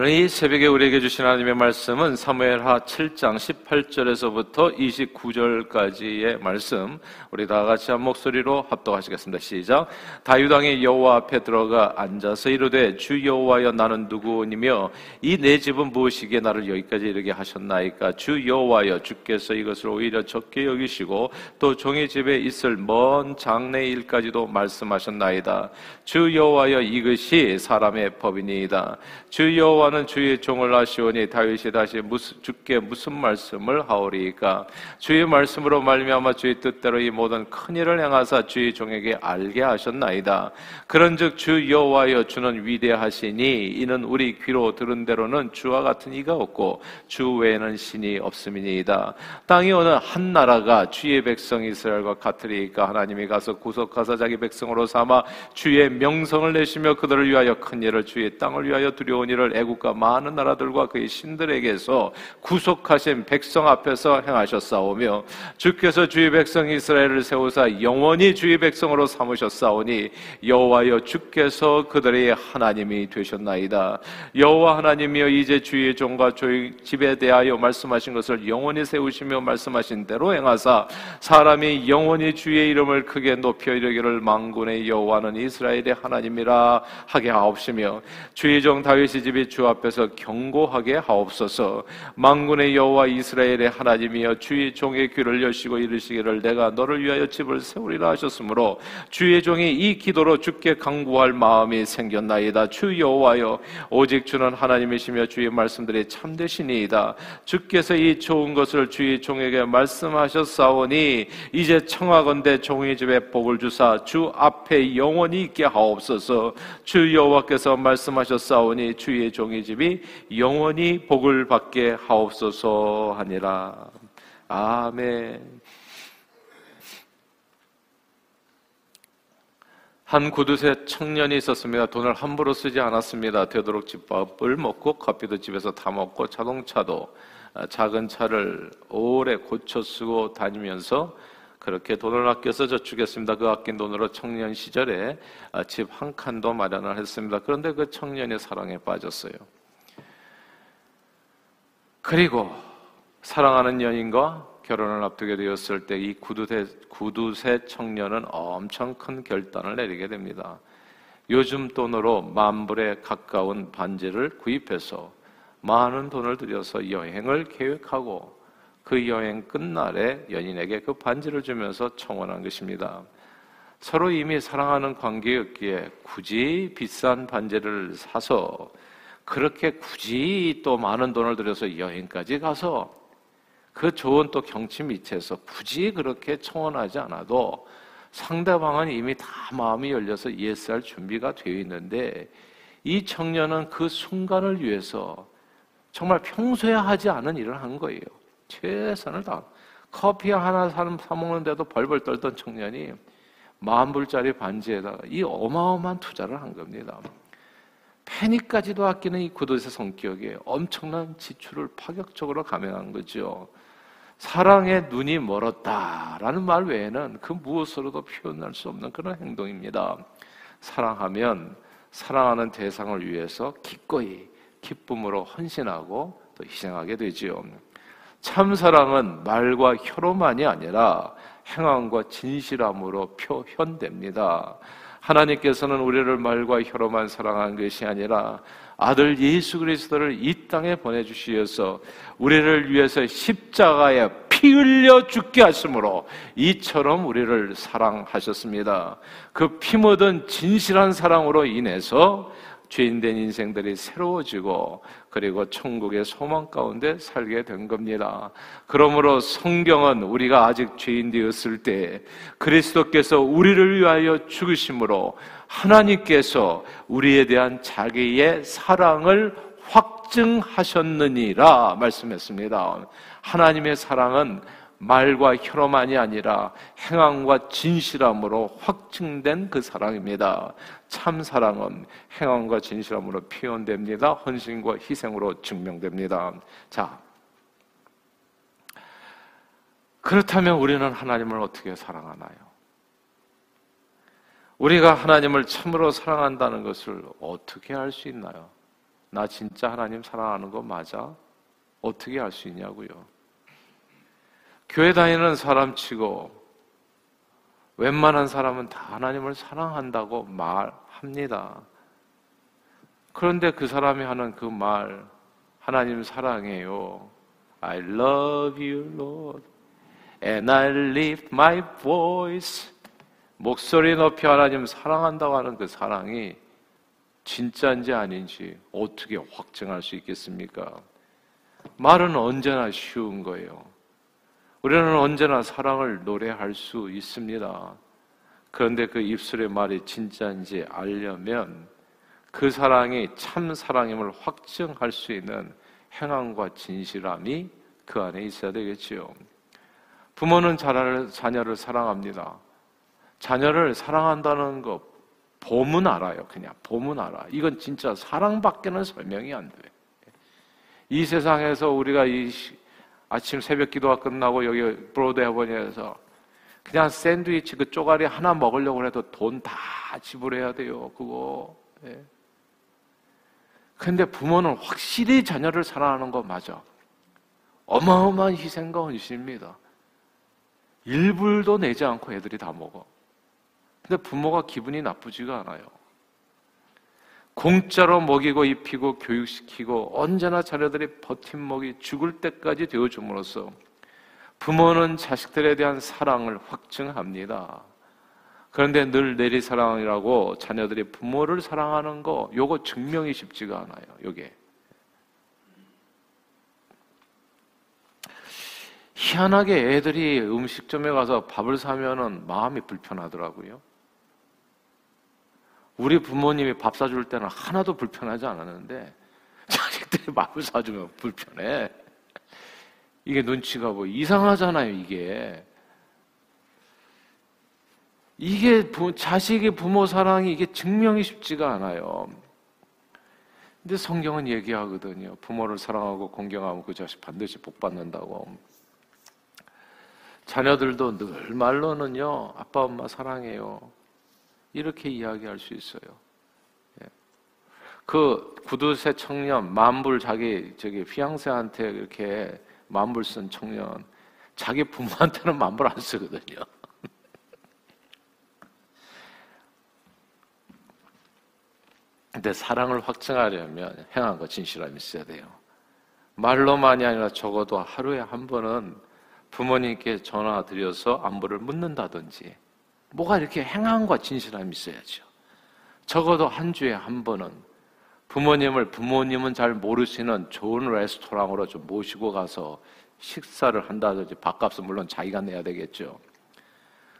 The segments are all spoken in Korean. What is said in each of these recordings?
오늘 이 새벽에 우리에게 주신 하나님의 말씀은 사무엘하 7장 18절에서부터 29절까지의 말씀 우리 다 같이 한 목소리로 합독하시겠습니다. 시작. 다윗 왕이 여호와 앞에 들어가 앉아서 이르되 주 여호와여 나는 누구니며 이 내 집은 무엇이기에 나를 여기까지 이르게 하셨나이까 주 여호와여 주께서 이것을 오히려 적게 여기시고 또 종의 집에 있을 먼 장래 일까지도 말씀하셨나이다. 주 여호와여 이것이 사람의 법이니이다. 주 여호와 여호와는 주의 종을 아시오니 다윗이 다시 무슨, 주께 무슨 말씀을 하오리까? 주의 말씀으로 말미암아 주의 뜻대로 이 모든 큰 일을 행하사 주의 종에게 알게 하셨나이다. 그런즉 주 여호와여 주는 위대하시니 이는 우리 귀로 들은 대로는 주와 같은 이가 없고 주 외에는 신이 없음이니이다. 땅이 어느 한 나라가 주의 백성 이스라엘과 같으리까? 하나님이 가서 구속하사 자기 백성으로 삼아 주의 명성을 내시며 그들을 위하여 큰 일을 주의 땅을 위하여 두려운 일을 애국 애국과 많은 나라들과 그의 신들에게서 구속하신 백성 앞에서 행하셨사오며 주께서 주의 백성 이스라엘을 세우사 영원히 주의 백성으로 삼으셨사오니 여호와여 주께서 그들의 하나님이 되셨나이다. 여호와 하나님이여 이제 주의 종과 주의 집에 대하여 말씀하신 것을 영원히 세우시며 말씀하신 대로 행하사 사람이 영원히 주의 이름을 크게 높여 이르기를 망군의 여호와는 이스라엘의 하나님이라 하게 하옵시며 주의 종 다윗의 집이 주 앞에서 경고하게 하옵소서. 망군의 여호와 이스라엘의 하나님이여 주의 종의 귀를 여시고 이르시기를 내가 너를 위하여 집을 세우리라 하셨으므로 주의 종이 이 기도로 주께 강구할 마음이 생겼나이다. 주 여호와여 오직 주는 하나님이시며 주의 말씀들이 참되시니이다. 주께서 이 좋은 것을 주의 종에게 말씀하셨사오니 이제 청하건대 종의 집에 복을 주사 주 앞에 영원히 있게 하옵소서. 주 여호와께서 말씀하셨사오니 주의 종이 종의 집이 영원히 복을 받게 하옵소서 하니라. 아멘. 한 구두쇠 청년이 있었습니다. 돈을 함부로 쓰지 않았습니다. 되도록 집밥을 먹고 커피도 집에서 다 먹고 자동차도 아, 작은 차를 오래 고쳐 쓰고 다니면서 그렇게 돈을 아껴서 저축했습니다. 그 아낀 돈으로 청년 시절에 아, 집한 칸도 마련을 했습니다. 그런데 그 청년의 사랑에 빠졌어요. 그리고 사랑하는 연인과 결혼을 앞두게 되었을 때 이 구두쇠, 구두쇠 청년은 엄청 큰 결단을 내리게 됩니다. 요즘 돈으로 만불에 가까운 반지를 구입해서 많은 돈을 들여서 여행을 계획하고 그 여행 끝날에 연인에게 그 반지를 주면서 청혼한 것입니다. 서로 이미 사랑하는 관계였기에 굳이 비싼 반지를 사서 그렇게 굳이 또 많은 돈을 들여서 여행까지 가서 그 좋은 또 경치 밑에서 굳이 그렇게 청혼하지 않아도 상대방은 이미 다 마음이 열려서 예스할 준비가 되어 있는데 이 청년은 그 순간을 위해서 정말 평소에 하지 않은 일을 한 거예요. 최선을 다. 커피 하나 사 먹는데도 벌벌 떨던 청년이 만 불짜리 반지에다가 이 어마어마한 투자를 한 겁니다. 페니까지도 아끼는 이 구도의 성격에 엄청난 지출을 파격적으로 감행한 거죠. 사랑에 눈이 멀었다라는 말 외에는 그 무엇으로도 표현할 수 없는 그런 행동입니다. 사랑하면 사랑하는 대상을 위해서 기꺼이 기쁨으로 헌신하고 또 희생하게 되지요. 참 사랑은 말과 혀로만이 아니라 행함과 진실함으로 표현됩니다. 하나님께서는 우리를 말과 혀로만 사랑한 것이 아니라 아들 예수 그리스도를 이 땅에 보내주시어서 우리를 위해서 십자가에 피 흘려 죽게 하심으로 이처럼 우리를 사랑하셨습니다. 그 피 묻은 진실한 사랑으로 인해서 죄인된 인생들이 새로워지고 그리고 천국의 소망 가운데 살게 된 겁니다. 그러므로 성경은 우리가 아직 죄인 되었을 때 그리스도께서 우리를 위하여 죽으심으로 하나님께서 우리에 대한 자기의 사랑을 확증하셨느니라 말씀했습니다. 하나님의 사랑은 말과 혀로만이 아니라 행함과 진실함으로 확증된 그 사랑입니다. 참 사랑은 행함과 진실함으로 표현됩니다. 헌신과 희생으로 증명됩니다. 자, 그렇다면 우리는 하나님을 어떻게 사랑하나요? 우리가 하나님을 참으로 사랑한다는 것을 어떻게 알 수 있나요? 나 진짜 하나님 사랑하는 거 맞아? 어떻게 알 수 있냐고요. 교회 다니는 사람 치고 웬만한 사람은 다 하나님을 사랑한다고 말합니다. 그런데 그 사람이 하는 그 말, 하나님 사랑해요. I love you, Lord. And I lift my voice. 목소리 높이 하나님 사랑한다고 하는 그 사랑이 진짜인지 아닌지 어떻게 확증할 수 있겠습니까? 말은 언제나 쉬운 거예요. 우리는 언제나 사랑을 노래할 수 있습니다. 그런데 그 입술의 말이 진짜인지 알려면 그 사랑이 참 사랑임을 확증할 수 있는 행함과 진실함이 그 안에 있어야 되겠지요. 부모는 자녀를, 자녀를 사랑합니다. 자녀를 사랑한다는 거 봄은 알아요. 그냥 봄은 알아. 이건 진짜 사랑밖에는 설명이 안 돼. 이 세상에서 우리가 이 아침 새벽 기도가 끝나고 여기 브로드 해버니에서 그냥 샌드위치 그 쪼가리 하나 먹으려고 해도 돈 다 지불해야 돼요. 그거. 예. 근데 부모는 확실히 자녀를 사랑하는 거 맞아. 어마어마한 희생과 헌신입니다. 일불도 내지 않고 애들이 다 먹어. 근데 부모가 기분이 나쁘지가 않아요. 공짜로 먹이고 입히고 교육시키고 언제나 자녀들이 버팀목이 죽을 때까지 되어줌으로써 부모는 자식들에 대한 사랑을 확증합니다. 그런데 늘 내리사랑이라고 자녀들이 부모를 사랑하는 거 요거 증명이 쉽지가 않아요. 요게. 희한하게 애들이 음식점에 가서 밥을 사면은 마음이 불편하더라고요. 우리 부모님이 밥 사줄 때는 하나도 불편하지 않았는데 자식들이 밥을 사주면 불편해. 이게 눈치가 뭐 이상하잖아요, 이게. 이게 부, 자식의 부모 사랑이 이게 증명이 쉽지가 않아요. 근데 성경은 얘기하거든요. 부모를 사랑하고 공경하면 그 자식 반드시 복 받는다고. 자녀들도 늘 말로는요, 아빠, 엄마 사랑해요. 이렇게 이야기할 수 있어요. 예. 그 구두쇠 청년 만불 자기 저기 피앙세한테 이렇게 만불 쓴 청년 자기 부모한테는 만불 안 쓰거든요. 근데 사랑을 확증하려면 행한과 진실함이 있어야 돼요. 말로만이 아니라 적어도 하루에 한 번은 부모님께 전화 드려서 안부를 묻는다든지 뭐가 이렇게 행함과 진실함이 있어야죠. 적어도 한 주에 한 번은 부모님을 부모님은 잘 모르시는 좋은 레스토랑으로 좀 모시고 가서 식사를 한다든지 밥값은 물론 자기가 내야 되겠죠.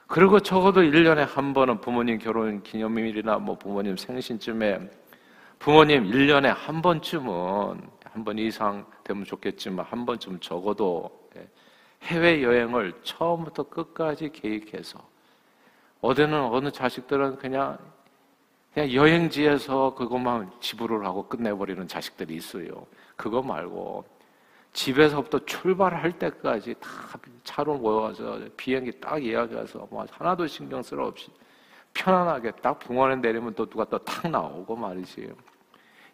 그리고 적어도 1년에 한 번은 부모님 결혼 기념일이나 뭐 부모님 생신쯤에 부모님 1년에 한 번쯤은 한 번 이상 되면 좋겠지만 한 번쯤 적어도 해외 여행을 처음부터 끝까지 계획해서 어디는 어느 자식들은 그냥 그냥 여행지에서 그것만 지불을 하고 끝내버리는 자식들이 있어요. 그거 말고 집에서부터 출발할 때까지 다 차로 모여서 비행기 딱 예약해서 뭐 하나도 신경 쓸 없이 편안하게 딱 붕어에 내리면 또 누가 또 탁 나오고 말이지.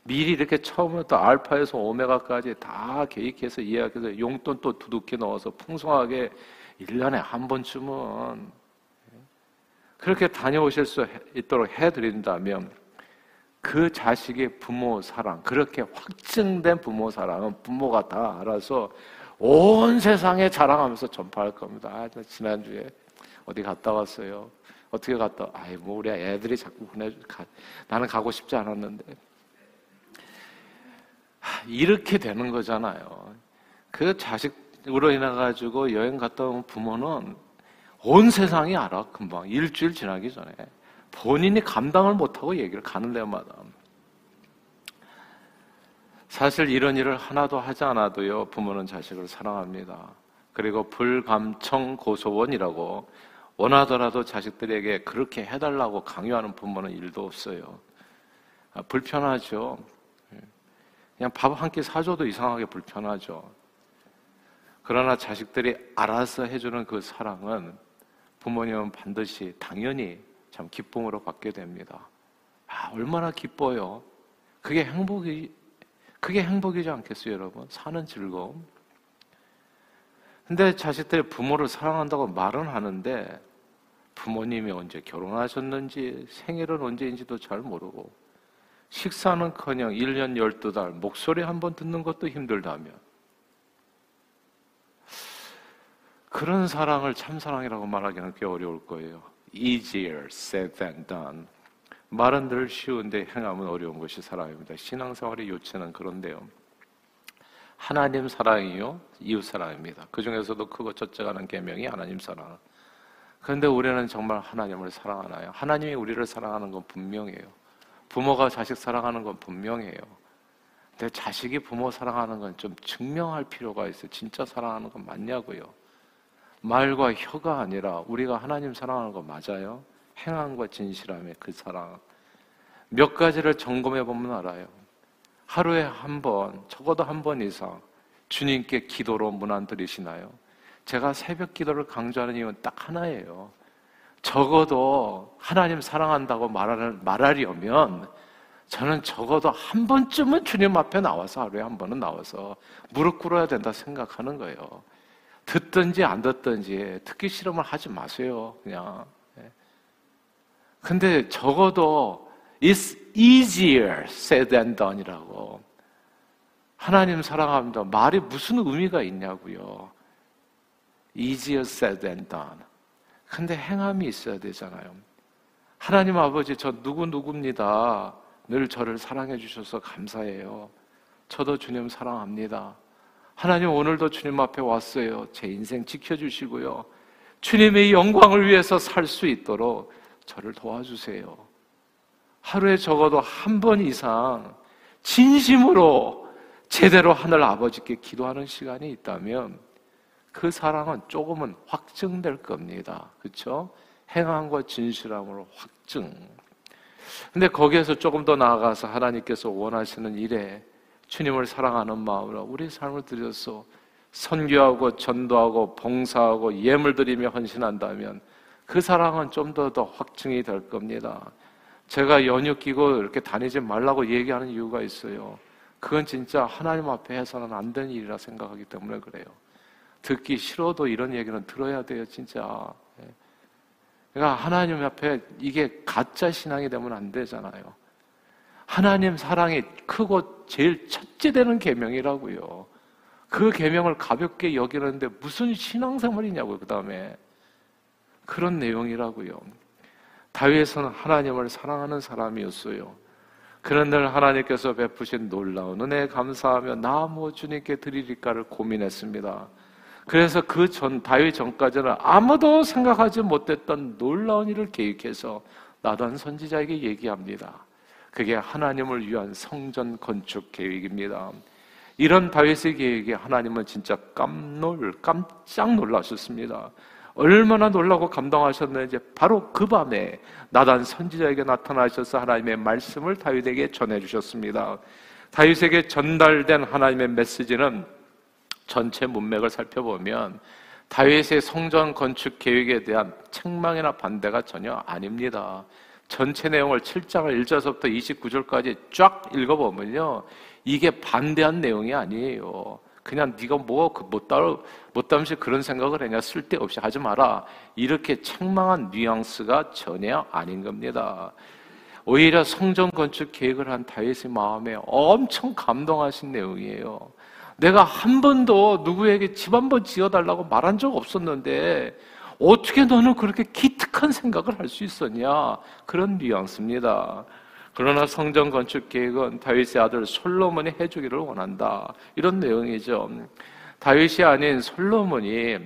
미리 이렇게 처음부터 알파에서 오메가까지 다 계획해서 예약해서 용돈 또 두둑히 넣어서 풍성하게 1년에 한 번쯤은 그렇게 다녀오실 수 있도록 해드린다면 그 자식의 부모 사랑, 그렇게 확증된 부모 사랑은 부모가 다 알아서 온 세상에 자랑하면서 전파할 겁니다. 아, 지난주에 어디 갔다 왔어요. 어떻게 갔다, 아이, 뭐, 우리 애들이 자꾸 보내주, 가, 나는 가고 싶지 않았는데. 이렇게 되는 거잖아요. 그 자식으로 인해가지고 여행 갔다 온 부모는 온 세상이 알아, 금방. 일주일 지나기 전에. 본인이 감당을 못하고 얘기를 가는 데마다. 사실 이런 일을 하나도 하지 않아도요, 부모는 자식을 사랑합니다. 그리고 불감청 고소원이라고 원하더라도 자식들에게 그렇게 해달라고 강요하는 부모는 일도 없어요. 아, 불편하죠. 그냥 밥 한 끼 사줘도 이상하게 불편하죠. 그러나 자식들이 알아서 해주는 그 사랑은 부모님은 반드시 당연히 참 기쁨으로 받게 됩니다. 아, 얼마나 기뻐요. 그게 행복이, 그게 행복이지 않겠어요, 여러분? 사는 즐거움. 근데 자식들이 부모를 사랑한다고 말은 하는데 부모님이 언제 결혼하셨는지 생일은 언제인지도 잘 모르고 식사는 커녕 1년 12달 목소리 한 번 듣는 것도 힘들다면 그런 사랑을 참사랑이라고 말하기는 꽤 어려울 거예요. Easier said than done. 말은 늘 쉬운데 행함은 어려운 것이 사랑입니다. 신앙생활의 요체는 그런데요. 하나님 사랑이요, 이웃 사랑입니다. 그 중에서도 크고 첫째가 는 계명이 하나님 사랑. 그런데 우리는 정말 하나님을 사랑하나요? 하나님이 우리를 사랑하는 건 분명해요. 부모가 자식 사랑하는 건 분명해요. 근데 자식이 부모 사랑하는 건 좀 증명할 필요가 있어요. 진짜 사랑하는 건 맞냐고요. 말과 혀가 아니라 우리가 하나님 사랑하는 거 맞아요? 행함과 진실함의 그 사랑. 몇 가지를 점검해 보면 알아요. 하루에 한 번, 적어도 한 번 이상 주님께 기도로 문안 드리시나요? 제가 새벽 기도를 강조하는 이유는 딱 하나예요. 적어도 하나님 사랑한다고 말하는, 말하려면 저는 적어도 한 번쯤은 주님 앞에 나와서 하루에 한 번은 나와서 무릎 꿇어야 된다 생각하는 거예요. 듣든지 안 듣든지 듣기 싫으면 하지 마세요. 그냥. 예. 근데 적어도 it's easier said than done이라고. 하나님 사랑합니다. 말이 무슨 의미가 있냐고요. easier said than done. 근데 행함이 있어야 되잖아요. 하나님 아버지, 저 누구누구입니다. 늘 저를 사랑해 주셔서 감사해요. 저도 주님 사랑합니다. 하나님 오늘도 주님 앞에 왔어요. 제 인생 지켜주시고요. 주님의 영광을 위해서 살 수 있도록 저를 도와주세요. 하루에 적어도 한 번 이상 진심으로 제대로 하늘 아버지께 기도하는 시간이 있다면 그 사랑은 조금은 확증될 겁니다. 그렇죠? 행함과 진실함으로 확증. 근데 거기에서 조금 더 나아가서 하나님께서 원하시는 일에 주님을 사랑하는 마음으로 우리 삶을 들여서 선교하고 전도하고 봉사하고 예물 드리며 헌신한다면 그 사랑은 좀 더 더 확증이 될 겁니다. 제가 연휴 끼고 이렇게 다니지 말라고 얘기하는 이유가 있어요. 그건 진짜 하나님 앞에 해서는 안 되는 일이라 생각하기 때문에 그래요. 듣기 싫어도 이런 얘기는 들어야 돼요, 진짜. 예. 그러니까 하나님 앞에 이게 가짜 신앙이 되면 안 되잖아요. 하나님 사랑이 크고 제일 첫째 되는 계명이라고요. 그 계명을 가볍게 여기는데 무슨 신앙생활이냐고요. 그 다음에 그런 내용이라고요. 다윗은 하나님을 사랑하는 사람이었어요. 그런 날 하나님께서 베푸신 놀라운 은혜에 감사하며 나 뭐 주님께 드리릴까를 고민했습니다. 그래서 그 전 다윗 전까지는 아무도 생각하지 못했던 놀라운 일을 계획해서 나단 선지자에게 얘기합니다. 그게 하나님을 위한 성전 건축 계획입니다. 이런 다윗의 계획에 하나님은 진짜 깜놀 깜짝 놀라셨습니다. 얼마나 놀라고 감동하셨는지 바로 그 밤에 나단 선지자에게 나타나셔서 하나님의 말씀을 다윗에게 전해 주셨습니다. 다윗에게 전달된 하나님의 메시지는 전체 문맥을 살펴보면 다윗의 성전 건축 계획에 대한 책망이나 반대가 전혀 아닙니다. 전체 내용을 7장을 1절부터 29절까지 쫙 읽어보면요. 이게 반대한 내용이 아니에요. 그냥 네가 뭐못 따로 못 담시 그런 생각을 했냐 쓸데없이 하지 마라 이렇게 책망한 뉘앙스가 전혀 아닌 겁니다. 오히려 성전 건축 계획을 한 다윗의 마음에 엄청 감동하신 내용이에요. 내가 한 번도 누구에게 집 한 번 지어달라고 말한 적 없었는데 어떻게 너는 그렇게 기특한 생각을 할 수 있었냐? 그런 뉘앙스입니다. 그러나 성전 건축 계획은 다윗의 아들 솔로몬이 해주기를 원한다. 이런 내용이죠. 다윗이 아닌 솔로몬이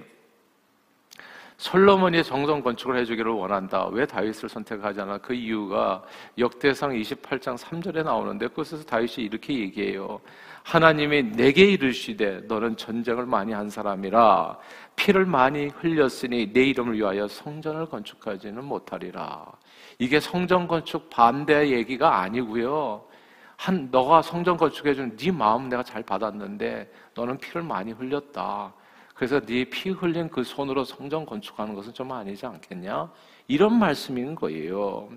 솔로몬이 정성 건축을 해주기를 원한다. 왜 다윗을 선택하잖아? 그 이유가 역대상 28장 3절에 나오는데 그것에서 다윗이 이렇게 얘기해요. 하나님이 내게 이르시되 너는 전쟁을 많이 한 사람이라 피를 많이 흘렸으니 내 이름을 위하여 성전을 건축하지는 못하리라. 이게 성전 건축 반대 얘기가 아니고요. 한 너가 성전 건축해 준네 마음 내가 잘 받았는데 너는 피를 많이 흘렸다. 그래서 네 피 흘린 그 손으로 성전 건축하는 것은 좀 아니지 않겠냐? 이런 말씀인 거예요.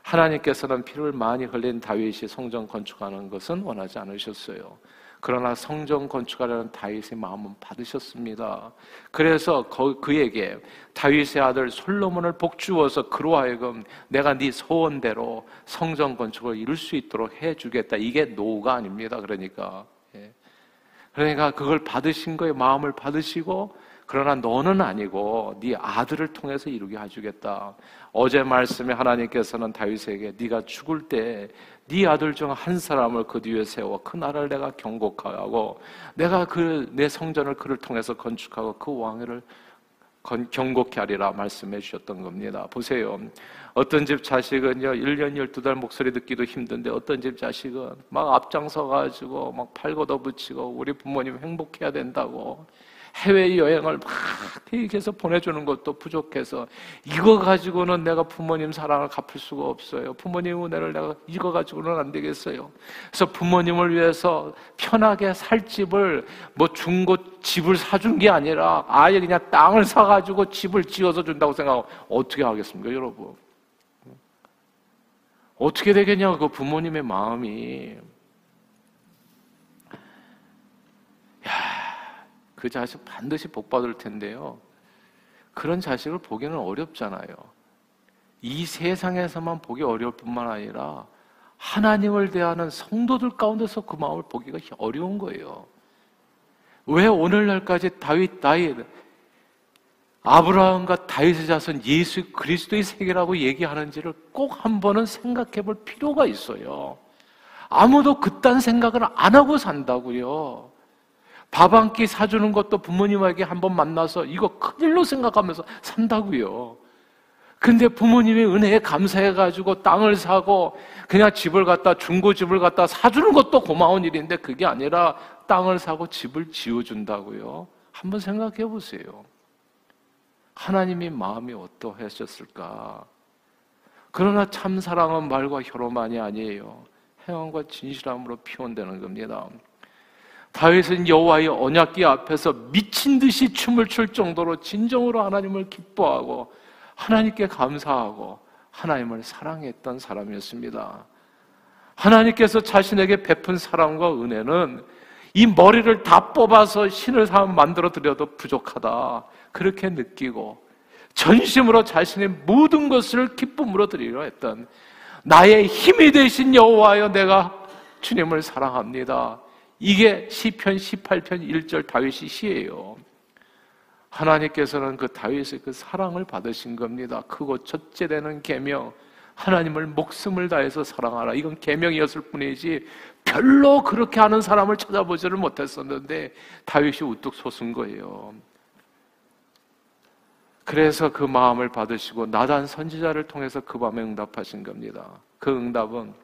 하나님께서는 피를 많이 흘린 다윗이 성전 건축하는 것은 원하지 않으셨어요. 그러나 성전 건축하려는 다윗의 마음은 받으셨습니다. 그래서 그에게 다윗의 아들 솔로몬을 복주어서 그로 하여금 내가 네 소원대로 성전 건축을 이룰 수 있도록 해주겠다. 이게 노가 아닙니다. 그러니까 예. 그러니까 그걸 받으신 거에 마음을 받으시고 그러나 너는 아니고 네 아들을 통해서 이루게 해주겠다. 어제 말씀에 하나님께서는 다윗에게 네가 죽을 때 네 아들 중 한 사람을 그 뒤에 세워 그 나라를 내가 경고하고 내가 그 내 성전을 그를 통해서 건축하고 그 왕위를 경고케 하리라 말씀해 주셨던 겁니다. 보세요. 어떤 집 자식은요, 1년 12달 목소리 듣기도 힘든데 어떤 집 자식은 막 앞장서 가지고 막 팔고도 붙이고 우리 부모님 행복해야 된다고 해외 여행을 막 계획해서 보내주는 것도 부족해서 이거 가지고는 내가 부모님 사랑을 갚을 수가 없어요. 부모님 은혜를 내가 이거 가지고는 안 되겠어요. 그래서 부모님을 위해서 편하게 살 집을 뭐 중고 집을 사준 게 아니라 아예 그냥 땅을 사가지고 집을 지어서 준다고 생각하고 어떻게 하겠습니까, 여러분? 어떻게 되겠냐고 그 부모님의 마음이 그 자식 반드시 복 받을 텐데요. 그런 자식을 보기는 어렵잖아요. 이 세상에서만 보기 어려울 뿐만 아니라 하나님을 대하는 성도들 가운데서 그 마음을 보기가 어려운 거예요. 왜 오늘날까지 다윗, 다윗, 아브라함과 다윗의 자손 예수 그리스도의 세계라고 얘기하는지를 꼭 한 번은 생각해 볼 필요가 있어요. 아무도 그딴 생각을 안 하고 산다고요. 밥 한 끼 사주는 것도 부모님에게 한 번 만나서 이거 큰일로 생각하면서 산다고요. 근데 부모님의 은혜에 감사해가지고 땅을 사고 그냥 집을 갖다 중고집을 갖다 사주는 것도 고마운 일인데 그게 아니라 땅을 사고 집을 지어준다고요. 한번 생각해 보세요. 하나님의 마음이 어떠하셨을까? 그러나 참 사랑은 말과 혀로만이 아니에요. 행함과 진실함으로 표현되는 겁니다. 다윗은 여호와의 언약궤 앞에서 미친 듯이 춤을 출 정도로 진정으로 하나님을 기뻐하고 하나님께 감사하고 하나님을 사랑했던 사람이었습니다. 하나님께서 자신에게 베푼 사랑과 은혜는 이 머리를 다 뽑아서 신을 사람 만들어 드려도 부족하다. 그렇게 느끼고 전심으로 자신의 모든 것을 기쁨으로 드리려 했던 나의 힘이 되신 여호와여 내가 주님을 사랑합니다. 이게 시편 18편 1절 다윗이 시예요. 하나님께서는 그 다윗의 그 사랑을 받으신 겁니다. 크고 첫째 되는 계명 하나님을 목숨을 다해서 사랑하라. 이건 계명이었을 뿐이지 별로 그렇게 하는 사람을 찾아보지를 못했었는데 다윗이 우뚝 솟은 거예요. 그래서 그 마음을 받으시고 나단 선지자를 통해서 그 밤에 응답하신 겁니다. 그 응답은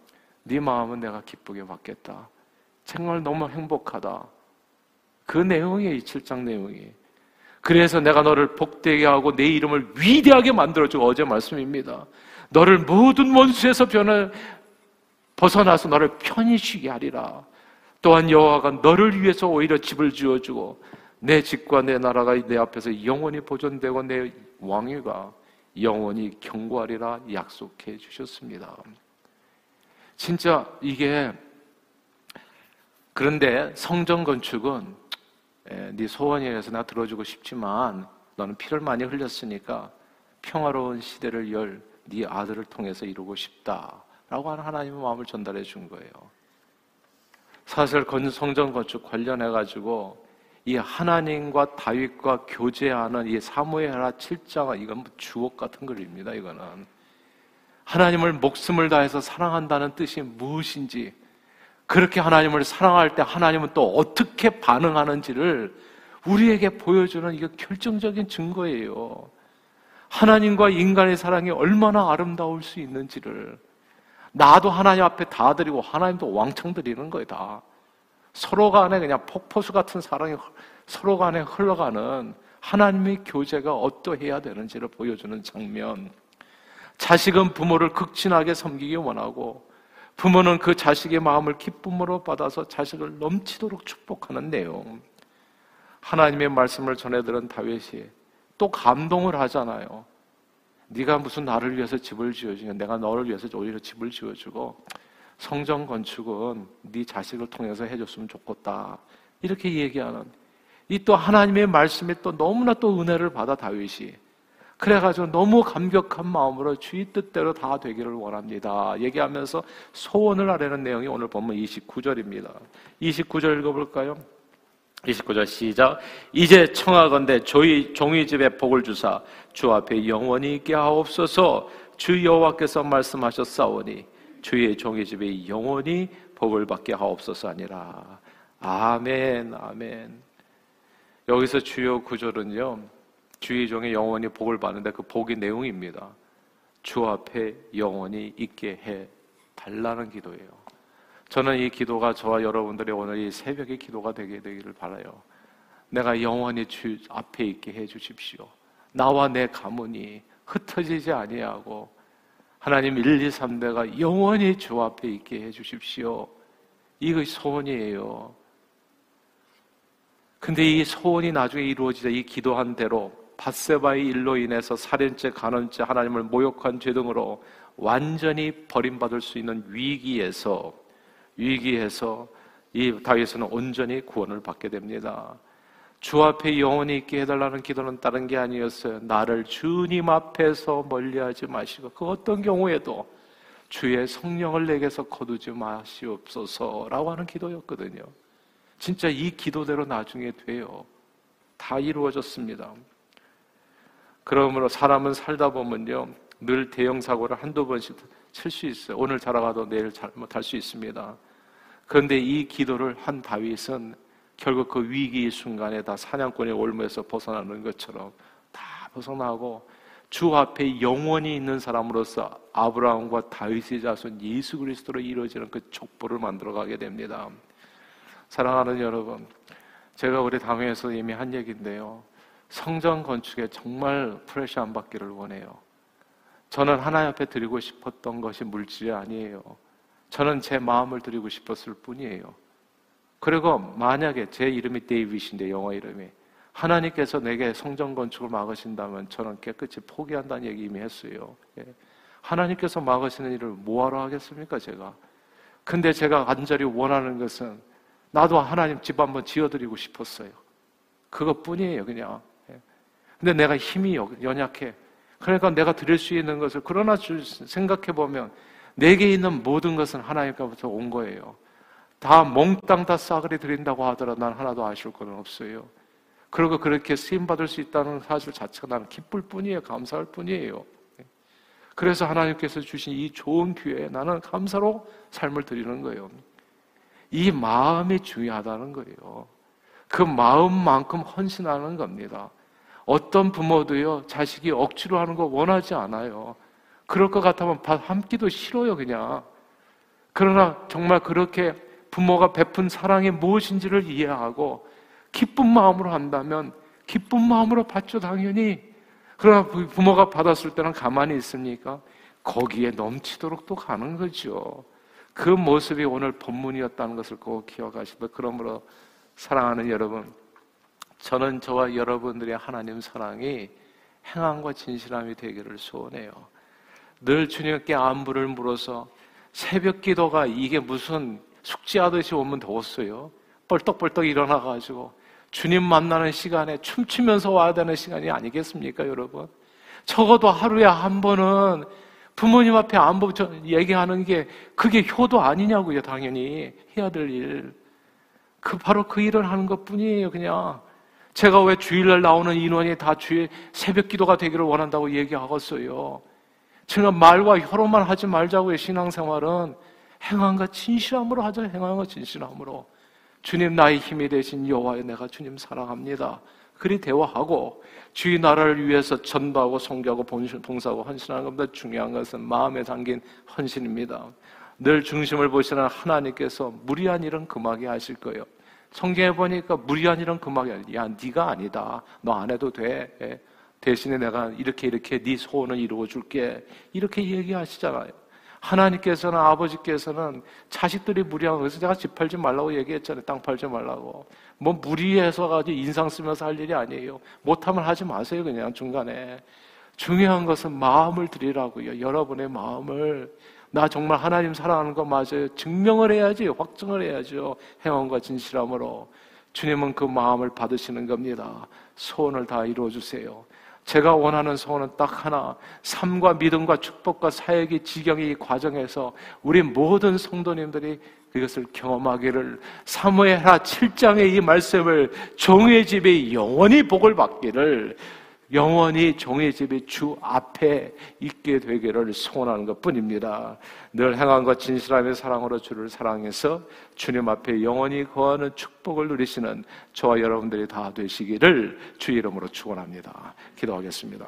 네 마음은 내가 기쁘게 받겠다. 정말 너무 행복하다. 그 내용이에요, 이 7장 내용이. 그래서 내가 너를 복되게 하고 내 이름을 위대하게 만들어주고 어제 말씀입니다. 너를 모든 원수에서 변을 벗어나서 너를 편히 쉬게 하리라. 또한 여호와가 너를 위해서 오히려 집을 지어주고 내 집과 내 나라가 내 앞에서 영원히 보존되고 내 왕위가 영원히 경고하리라 약속해 주셨습니다. 진짜 이게 그런데 성전 건축은 네 소원이라서 나 들어주고 싶지만 너는 피를 많이 흘렸으니까 평화로운 시대를 열 네 아들을 통해서 이루고 싶다라고 하는 하나님의 마음을 전달해 준 거예요. 사실 성전 건축 관련해 가지고 이 하나님과 다윗과 교제하는 이 사무엘하 7장은 이건 뭐 주옥 같은 글입니다. 이거는 하나님을 목숨을 다해서 사랑한다는 뜻이 무엇인지 그렇게 하나님을 사랑할 때 하나님은 또 어떻게 반응하는지를 우리에게 보여주는 이게 결정적인 증거예요. 하나님과 인간의 사랑이 얼마나 아름다울 수 있는지를 나도 하나님 앞에 다 드리고 하나님도 왕창 드리는 거예요, 다. 서로 간에 그냥 폭포수 같은 사랑이 서로 간에 흘러가는 하나님의 교제가 어떠해야 되는지를 보여주는 장면. 자식은 부모를 극진하게 섬기기 원하고 부모는 그 자식의 마음을 기쁨으로 받아서 자식을 넘치도록 축복하는 내용. 하나님의 말씀을 전해 들은 다윗이 또 감동을 하잖아요. 네가 무슨 나를 위해서 집을 지어주냐? 내가 너를 위해서 오히려 집을 지어주고 성전 건축은 네 자식을 통해서 해줬으면 좋겠다. 이렇게 얘기하는 이 또 하나님의 말씀에 또 너무나 또 은혜를 받아 다윗이 그래가지고 너무 감격한 마음으로 주의 뜻대로 다 되기를 원합니다. 얘기하면서 소원을 하려는 내용이 오늘 보면 29절입니다. 29절 읽어볼까요? 29절 시작. 이제 청하건대 저희 종이 집에 복을 주사 주 앞에 영원히 있게 하옵소서 주 여호와께서 말씀하셨사오니 주의 종이 집에 영원히 복을 받게 하옵소서 아니라. 아멘 아멘. 여기서 주요 구절은요 주의 종의 영원히 복을 받는데 그 복의 내용입니다. 주 앞에 영원히 있게 해 달라는 기도예요. 저는 이 기도가 저와 여러분들의 오늘 이 새벽의 기도가 되게 되기를 바라요. 내가 영원히 주 앞에 있게 해 주십시오. 나와 내 가문이 흩어지지 아니하고 하나님 1, 2, 3대가 영원히 주 앞에 있게 해 주십시오. 이것이 소원이에요. 근데 이 소원이 나중에 이루어지자 이 기도한 대로 바세바의 일로 인해서 살인죄, 간언죄, 하나님을 모욕한 죄 등으로 완전히 버림받을 수 있는 위기에서 위기에서 이 다윗은 온전히 구원을 받게 됩니다. 주 앞에 영원히 있게 해달라는 기도는 다른 게 아니었어요. 나를 주님 앞에서 멀리하지 마시고 그 어떤 경우에도 주의 성령을 내게서 거두지 마시옵소서라고 하는 기도였거든요. 진짜 이 기도대로 나중에 돼요. 다 이루어졌습니다. 그러므로 사람은 살다 보면요. 늘 대형 사고를 한두 번씩 칠 수 있어요. 오늘 잘하가도 내일 잘못할 수 있습니다. 그런데 이 기도를 한 다윗은 결국 그 위기의 순간에 다 사냥꾼의 올무에서 벗어나는 것처럼 다 벗어나고 주 앞에 영원히 있는 사람으로서 아브라함과 다윗의 자손 예수 그리스도로 이루어지는 그 족보를 만들어 가게 됩니다. 사랑하는 여러분, 제가 우리 당회에서 이미 한 얘기인데요. 성전 건축에 정말 프레시 안 받기를 원해요. 저는 하나님 앞에 드리고 싶었던 것이 물질이 아니에요. 저는 제 마음을 드리고 싶었을 뿐이에요. 그리고 만약에 제 이름이 데이빗인데 영어 이름이 하나님께서 내게 성전 건축을 막으신다면 저는 깨끗이 포기한다는 얘기 이미 했어요. 예. 하나님께서 막으시는 일을 뭐하러 하겠습니까, 제가? 근데 제가 간절히 원하는 것은 나도 하나님 집 한번 지어드리고 싶었어요. 그것뿐이에요, 그냥. 예. 근데 내가 힘이 연약해. 그러니까 내가 드릴 수 있는 것을 그러나 생각해 보면 내게 있는 모든 것은 하나님께부터 온 거예요. 다 몽땅 다 싸그리 드린다고 하더라도 난 하나도 아쉬울 건 없어요. 그리고 그렇게 쓰임 받을 수 있다는 사실 자체가 나는 기쁠 뿐이에요. 감사할 뿐이에요. 그래서 하나님께서 주신 이 좋은 기회에 나는 감사로 삶을 드리는 거예요. 이 마음이 중요하다는 거예요. 그 마음만큼 헌신하는 겁니다. 어떤 부모도요, 자식이 억지로 하는 거 원하지 않아요. 그럴 것 같으면 밥 한 끼도 싫어요, 그냥. 그러나 정말 그렇게 부모가 베푼 사랑이 무엇인지를 이해하고 기쁜 마음으로 한다면 기쁜 마음으로 받죠, 당연히. 그러나 부모가 받았을 때는 가만히 있습니까? 거기에 넘치도록 또 가는 거죠. 그 모습이 오늘 본문이었다는 것을 꼭 기억하시고, 그러므로 사랑하는 여러분, 저는 저와 여러분들의 하나님 사랑이 행함과 진실함이 되기를 소원해요. 늘 주님께 안부를 물어서 새벽 기도가 이게 무슨 숙제하듯이 오면 더웠어요. 뻘떡뻘떡 일어나가지고 주님 만나는 시간에 춤추면서 와야 되는 시간이 아니겠습니까, 여러분? 적어도 하루에 한 번은 부모님 앞에 안부 얘기하는 게 그게 효도 아니냐고요, 당연히. 해야 될 일. 그, 바로 그 일을 하는 것 뿐이에요, 그냥. 제가 왜 주일날 나오는 인원이 다 주의 새벽 기도가 되기를 원한다고 얘기하겠어요. 제가 말과 혀로만 하지 말자고요, 신앙생활은. 행함과 진실함으로 하자, 행함과 진실함으로. 주님 나의 힘이 되신 여호와여 내가 주님 사랑합니다. 그리 대화하고 주의 나라를 위해서 전도하고 성교하고 봉사하고 헌신하는 것보다 중요한 것은 마음에 담긴 헌신입니다. 늘 중심을 보시는 하나님께서 무리한 일은 금하게 하실 거예요. 성경에 보니까 무리한 일은 금하게 하실 야, 네가 아니다. 너 안 해도 돼. 예. 대신에 내가 이렇게 이렇게 네 소원을 이루어 줄게. 이렇게 얘기하시잖아요. 하나님께서는 아버지께서는 자식들이 무리한 것을 제가 집 팔지 말라고 얘기했잖아요. 땅 팔지 말라고. 뭐 무리해서 가지고 인상 쓰면서 할 일이 아니에요. 못하면 하지 마세요. 그냥 중간에. 중요한 것은 마음을 드리라고요. 여러분의 마음을. 나 정말 하나님 사랑하는 거 맞아요. 증명을 해야지, 확증을 해야죠. 행원과 진실함으로. 주님은 그 마음을 받으시는 겁니다. 소원을 다 이루어 주세요. 제가 원하는 소원은 딱 하나. 삶과 믿음과 축복과 사역의 지경의 과정에서 우리 모든 성도님들이 그것을 경험하기를 사무엘하 7장의 이 말씀을 종의 집에 영원히 복을 받기를 영원히 종의 집이 주 앞에 있게 되기를 소원하는 것 뿐입니다. 늘 행함과 진실함의 사랑으로 주를 사랑해서 주님 앞에 영원히 거하는 축복을 누리시는 저와 여러분들이 다 되시기를 주 이름으로 축원합니다. 기도하겠습니다.